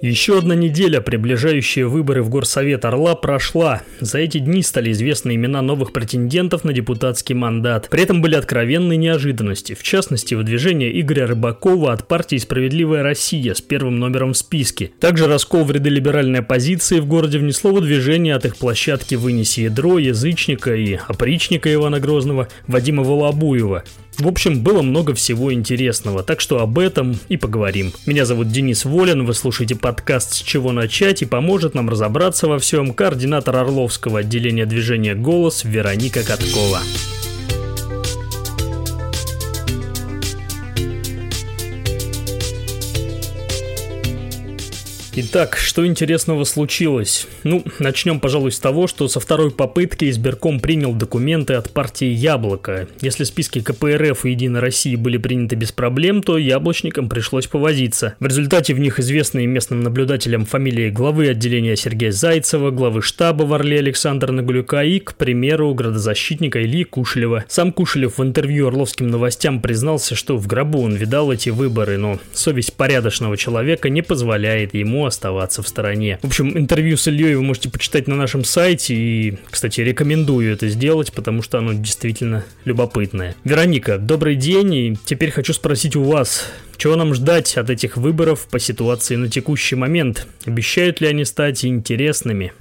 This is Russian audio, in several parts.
Еще одна неделя, приближающая выборы в Горсовет Орла, прошла. За эти дни стали известны имена новых претендентов на депутатский мандат. При этом были откровенные неожиданности. В частности, выдвижение Игоря Рыбакова от партии «Справедливая Россия» с первым номером в списке. Также раскол в ряды либеральной оппозиции в городе внесло выдвижение от их площадки «Вынеси ядро» язычника и опричника Ивана Грозного Вадима Волобуева. В общем, было много всего интересного, так что об этом и поговорим. Меня зовут Денис Волин, вы слушаете подкаст «С чего начать» и поможет нам разобраться во всем координатор Орловского отделения движения «Голос» Вероника Каткова. Итак, что интересного случилось? Ну, начнем, пожалуй, с того, что со второй попытки избирком принял документы от партии «Яблоко». Если списки КПРФ и «Единой России» были приняты без проблем, то яблочникам пришлось повозиться. В результате в них известные местным наблюдателям фамилии главы отделения Сергея Зайцева, главы штаба в Орле Александра Нагулюка и, к примеру, градозащитника Ильи Кушелева. Сам Кушелев в интервью Орловским новостям признался, что в гробу он видал эти выборы, но совесть порядочного человека не позволяет ему оставаться в стороне. В общем, интервью с Ильей вы можете почитать на нашем сайте и, кстати, рекомендую это сделать, потому что оно действительно любопытное. Вероника, добрый день, и теперь хочу спросить у вас, чего нам ждать от этих выборов по ситуации на текущий момент? Обещают ли они стать интересными?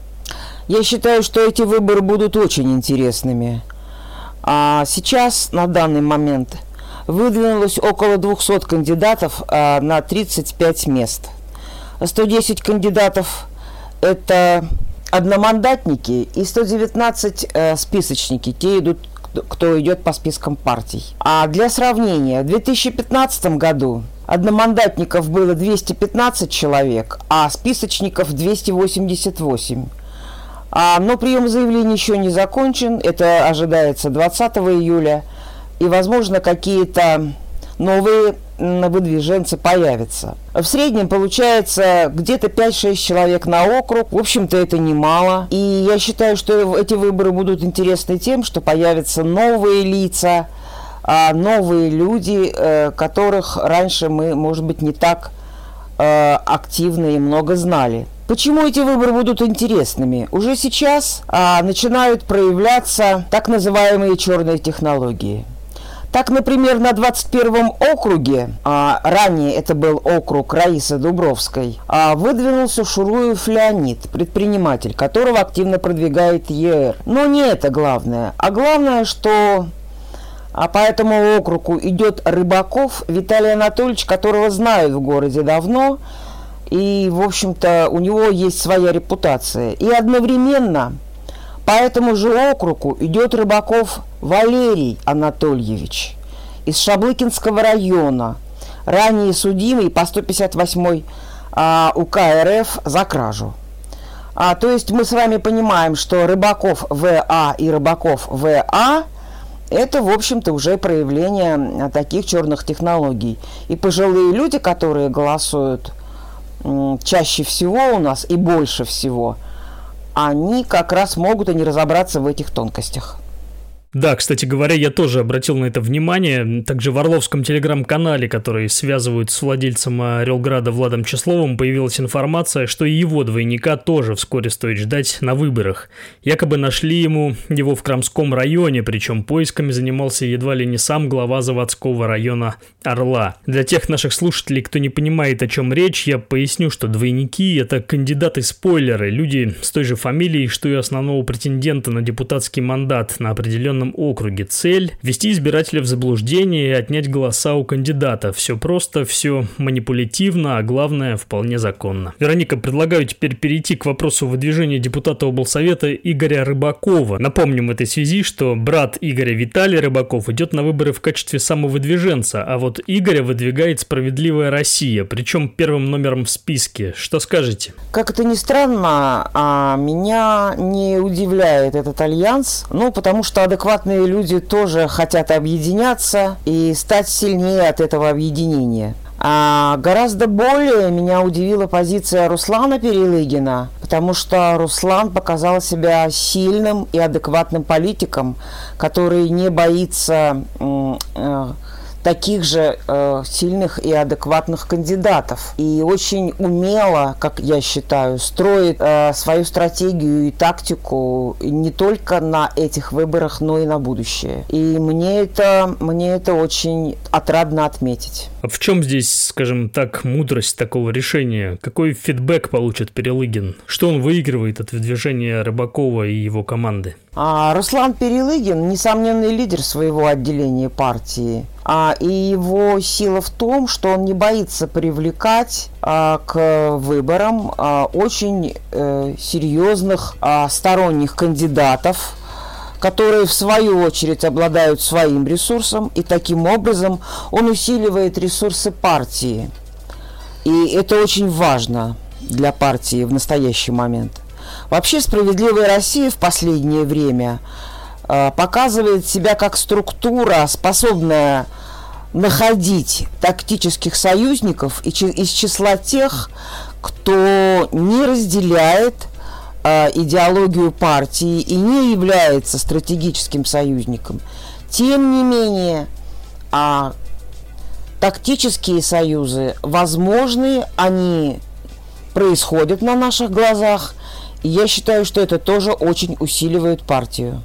Я считаю, что эти выборы будут очень интересными. А сейчас, на данный момент, выдвинулось около 200 кандидатов а, на 35 мест – 110 кандидатов – это одномандатники и 119 э, списочники. Те идут, кто идет по спискам партий. А для сравнения, в 2015 году одномандатников было 215 человек, а списочников 288. А, но прием заявлений еще не закончен. Это ожидается 20 июля. И, возможно, какие-то новые выдвиженцы появятся. В среднем получается где-то 5-6 человек на округ. В общем-то, это немало. И я считаю, что эти выборы будут интересны тем, что появятся новые лица, а, новые люди, э, которых раньше мы, может быть, не так э, активно и много знали. Почему эти выборы будут интересными? Уже сейчас а, начинают проявляться так называемые черные технологии. Так, например, на 21-м округе, а, ранее это был округ Раисы Дубровской, а, выдвинулся Шуруев Леонид, предприниматель, которого активно продвигает ЕР. Но не это главное. А главное, что а по этому округу идет Рыбаков Виталий Анатольевич, которого знают в городе давно, и, в общем-то, у него есть своя репутация. И одновременно по этому же округу идет Рыбаков Валерий Анатольевич из Шаблыкинского района, ранее судимый по 158 а, УК РФ за кражу. А, то есть мы с вами понимаем, что Рыбаков ВА и Рыбаков ВА это, в общем-то, уже проявление таких черных технологий. И пожилые люди, которые голосуют чаще всего у нас и больше всего – они как раз могут и не разобраться в этих тонкостях. Да, кстати говоря, я тоже обратил на это внимание. Также в Орловском телеграм-канале, который связывают с владельцем Орелграда Владом Числовым, появилась информация, что и его двойника тоже вскоре стоит ждать на выборах. Якобы нашли ему его в Крамском районе, причем поисками занимался едва ли не сам глава заводского района Орла. Для тех наших слушателей, кто не понимает, о чем речь, я поясню, что двойники – это кандидаты-спойлеры, люди с той же фамилией, что и основного претендента на депутатский мандат на определенном определенном округе. Цель – ввести избирателя в заблуждение и отнять голоса у кандидата. Все просто, все манипулятивно, а главное – вполне законно. Вероника, предлагаю теперь перейти к вопросу выдвижения депутата облсовета Игоря Рыбакова. Напомним в этой связи, что брат Игоря Виталий Рыбаков идет на выборы в качестве самовыдвиженца, а вот Игоря выдвигает «Справедливая Россия», причем первым номером в списке. Что скажете? Как это ни странно, а меня не удивляет этот альянс, ну, потому что адекватно адекватные люди тоже хотят объединяться и стать сильнее от этого объединения. А гораздо более меня удивила позиция Руслана Перелыгина, потому что Руслан показал себя сильным и адекватным политиком, который не боится э, таких же э, сильных и адекватных кандидатов. И очень умело, как я считаю, строит э, свою стратегию и тактику не только на этих выборах, но и на будущее. И мне это, мне это очень отрадно отметить. А в чем здесь, скажем так, мудрость такого решения? Какой фидбэк получит Перелыгин? Что он выигрывает от выдвижения Рыбакова и его команды? А, Руслан Перелыгин – несомненный лидер своего отделения партии. А, и его сила в том, что он не боится привлекать а, к выборам а, очень а, серьезных а, сторонних кандидатов, которые в свою очередь обладают своим ресурсом, и таким образом он усиливает ресурсы партии. И это очень важно для партии в настоящий момент. Вообще «Справедливая Россия» в последнее время э, показывает себя как структура, способная находить тактических союзников из числа тех, кто не разделяет э, идеологию партии и не является стратегическим союзником. Тем не менее, а, тактические союзы возможны, они происходят на наших глазах, я считаю, что это тоже очень усиливает партию.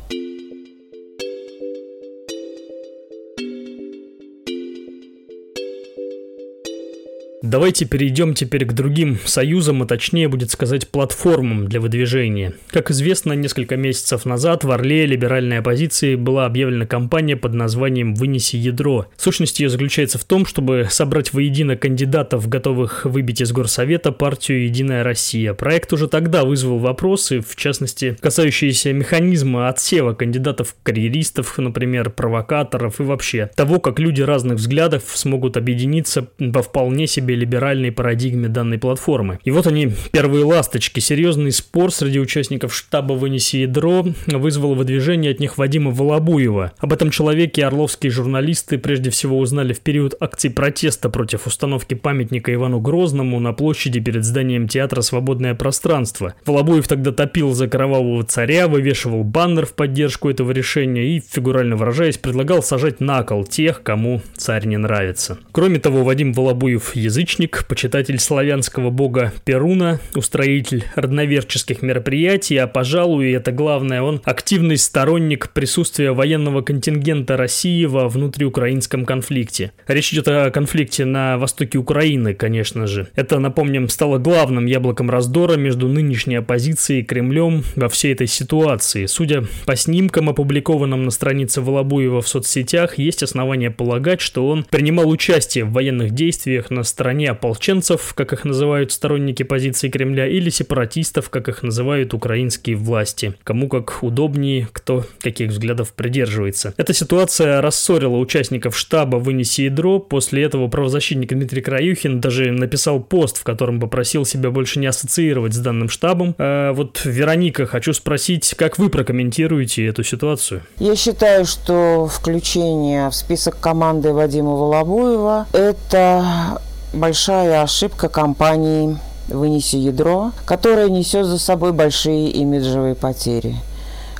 Давайте перейдем теперь к другим союзам, а точнее будет сказать платформам для выдвижения. Как известно, несколько месяцев назад в Орле либеральной оппозиции была объявлена кампания под названием «Вынеси ядро». Сущность ее заключается в том, чтобы собрать воедино кандидатов, готовых выбить из горсовета партию «Единая Россия». Проект уже тогда вызвал вопросы, в частности, касающиеся механизма отсева кандидатов-карьеристов, например, провокаторов и вообще того, как люди разных взглядов смогут объединиться во вполне себе либеральной парадигме данной платформы. И вот они, первые ласточки. Серьезный спор среди участников штаба «Вынеси ядро» вызвал выдвижение от них Вадима Волобуева. Об этом человеке орловские журналисты прежде всего узнали в период акций протеста против установки памятника Ивану Грозному на площади перед зданием театра «Свободное пространство». Волобуев тогда топил за кровавого царя, вывешивал баннер в поддержку этого решения и, фигурально выражаясь, предлагал сажать на кол тех, кому царь не нравится. Кроме того, Вадим Волобуев язык язычник, почитатель славянского бога Перуна, устроитель родноверческих мероприятий, а, пожалуй, это главное, он активный сторонник присутствия военного контингента России во внутриукраинском конфликте. Речь идет о конфликте на востоке Украины, конечно же. Это, напомним, стало главным яблоком раздора между нынешней оппозицией и Кремлем во всей этой ситуации. Судя по снимкам, опубликованным на странице Волобуева в соцсетях, есть основания полагать, что он принимал участие в военных действиях на стороне стороне ополченцев, как их называют сторонники позиции Кремля, или сепаратистов, как их называют украинские власти. Кому как удобнее, кто каких взглядов придерживается. Эта ситуация рассорила участников штаба «Вынеси ядро». После этого правозащитник Дмитрий Краюхин даже написал пост, в котором попросил себя больше не ассоциировать с данным штабом. А вот, Вероника, хочу спросить, как вы прокомментируете эту ситуацию? Я считаю, что включение в список команды Вадима Волобуева – это большая ошибка компании «Вынеси ядро», которая несет за собой большие имиджевые потери.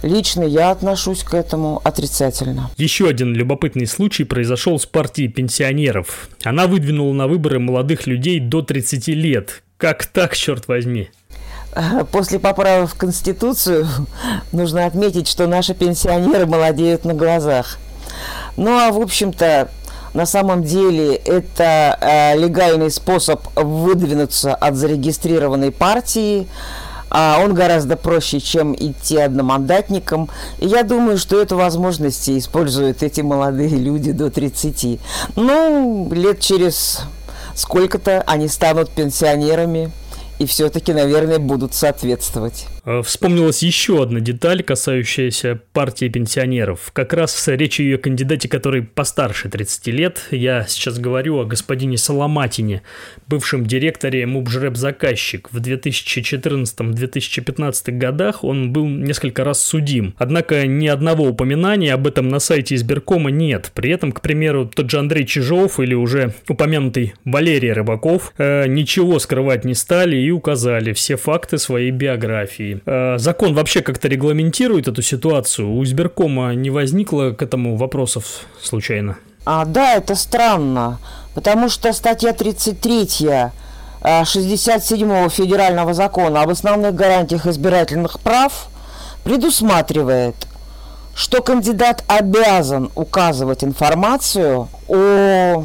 Лично я отношусь к этому отрицательно. Еще один любопытный случай произошел с партией пенсионеров. Она выдвинула на выборы молодых людей до 30 лет. Как так, черт возьми? После поправок в Конституцию нужно отметить, что наши пенсионеры молодеют на глазах. Ну а в общем-то на самом деле это э, легальный способ выдвинуться от зарегистрированной партии. А он гораздо проще, чем идти одномандатником. И я думаю, что эту возможность используют эти молодые люди до 30. Ну, лет через сколько-то они станут пенсионерами и все-таки, наверное, будут соответствовать. Э, вспомнилась еще одна деталь, касающаяся партии пенсионеров. Как раз речь о ее кандидате, который постарше 30 лет. Я сейчас говорю о господине Соломатине, бывшем директоре МУБЖРЭП-заказчик. В 2014-2015 годах он был несколько раз судим. Однако ни одного упоминания об этом на сайте избиркома нет. При этом, к примеру, тот же Андрей Чижов или уже упомянутый Валерий Рыбаков э, ничего скрывать не стали и указали все факты своей биографии. Э, закон вообще как-то регламентирует эту ситуацию? У избиркома не возникло к этому вопросов случайно? А, да, это странно, потому что статья 33 67 федерального закона об основных гарантиях избирательных прав предусматривает, что кандидат обязан указывать информацию о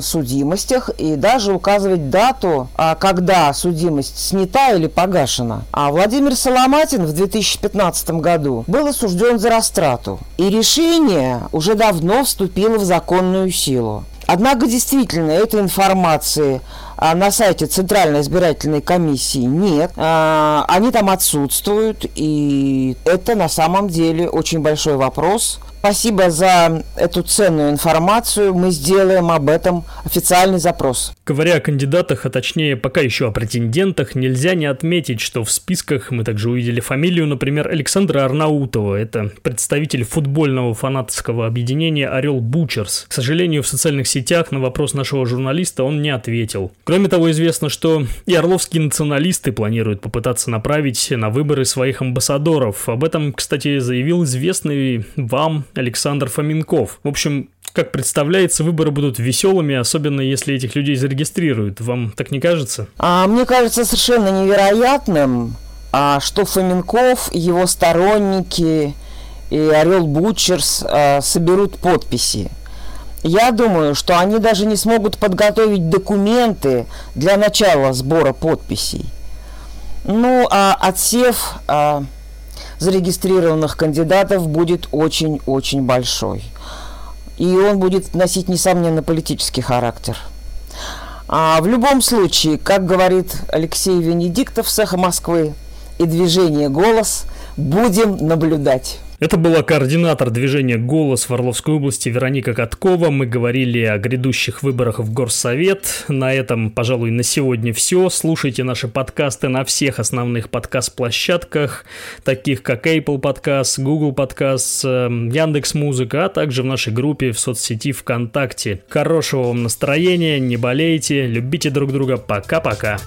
судимостях и даже указывать дату, а, когда судимость снята или погашена. А Владимир Соломатин в 2015 году был осужден за растрату. И решение уже давно вступило в законную силу. Однако действительно этой информации а, на сайте Центральной избирательной комиссии нет. А, они там отсутствуют, и это на самом деле очень большой вопрос. Спасибо за эту ценную информацию. Мы сделаем об этом официальный запрос. Говоря о кандидатах, а точнее пока еще о претендентах, нельзя не отметить, что в списках мы также увидели фамилию, например, Александра Арнаутова. Это представитель футбольного фанатского объединения «Орел Бучерс». К сожалению, в социальных сетях на вопрос нашего журналиста он не ответил. Кроме того, известно, что и орловские националисты планируют попытаться направить на выборы своих амбассадоров. Об этом, кстати, заявил известный вам Александр Фоминков. В общем, как представляется, выборы будут веселыми, особенно если этих людей зарегистрируют. Вам так не кажется? А, мне кажется совершенно невероятным, а, что Фоминков, его сторонники и Орел Бутчерс а, соберут подписи. Я думаю, что они даже не смогут подготовить документы для начала сбора подписей. Ну, а отсев а, зарегистрированных кандидатов будет очень-очень большой. И он будет носить, несомненно, политический характер. А в любом случае, как говорит Алексей Венедиктов с «Эхо Москвы» и движение «Голос», будем наблюдать. Это была координатор движения «Голос» в Орловской области Вероника Каткова. Мы говорили о грядущих выборах в Горсовет. На этом, пожалуй, на сегодня все. Слушайте наши подкасты на всех основных подкаст-площадках, таких как Apple Podcast, Google Podcast, эм, Яндекс Музыка, а также в нашей группе в соцсети ВКонтакте. Хорошего вам настроения, не болейте, любите друг друга. Пока-пока.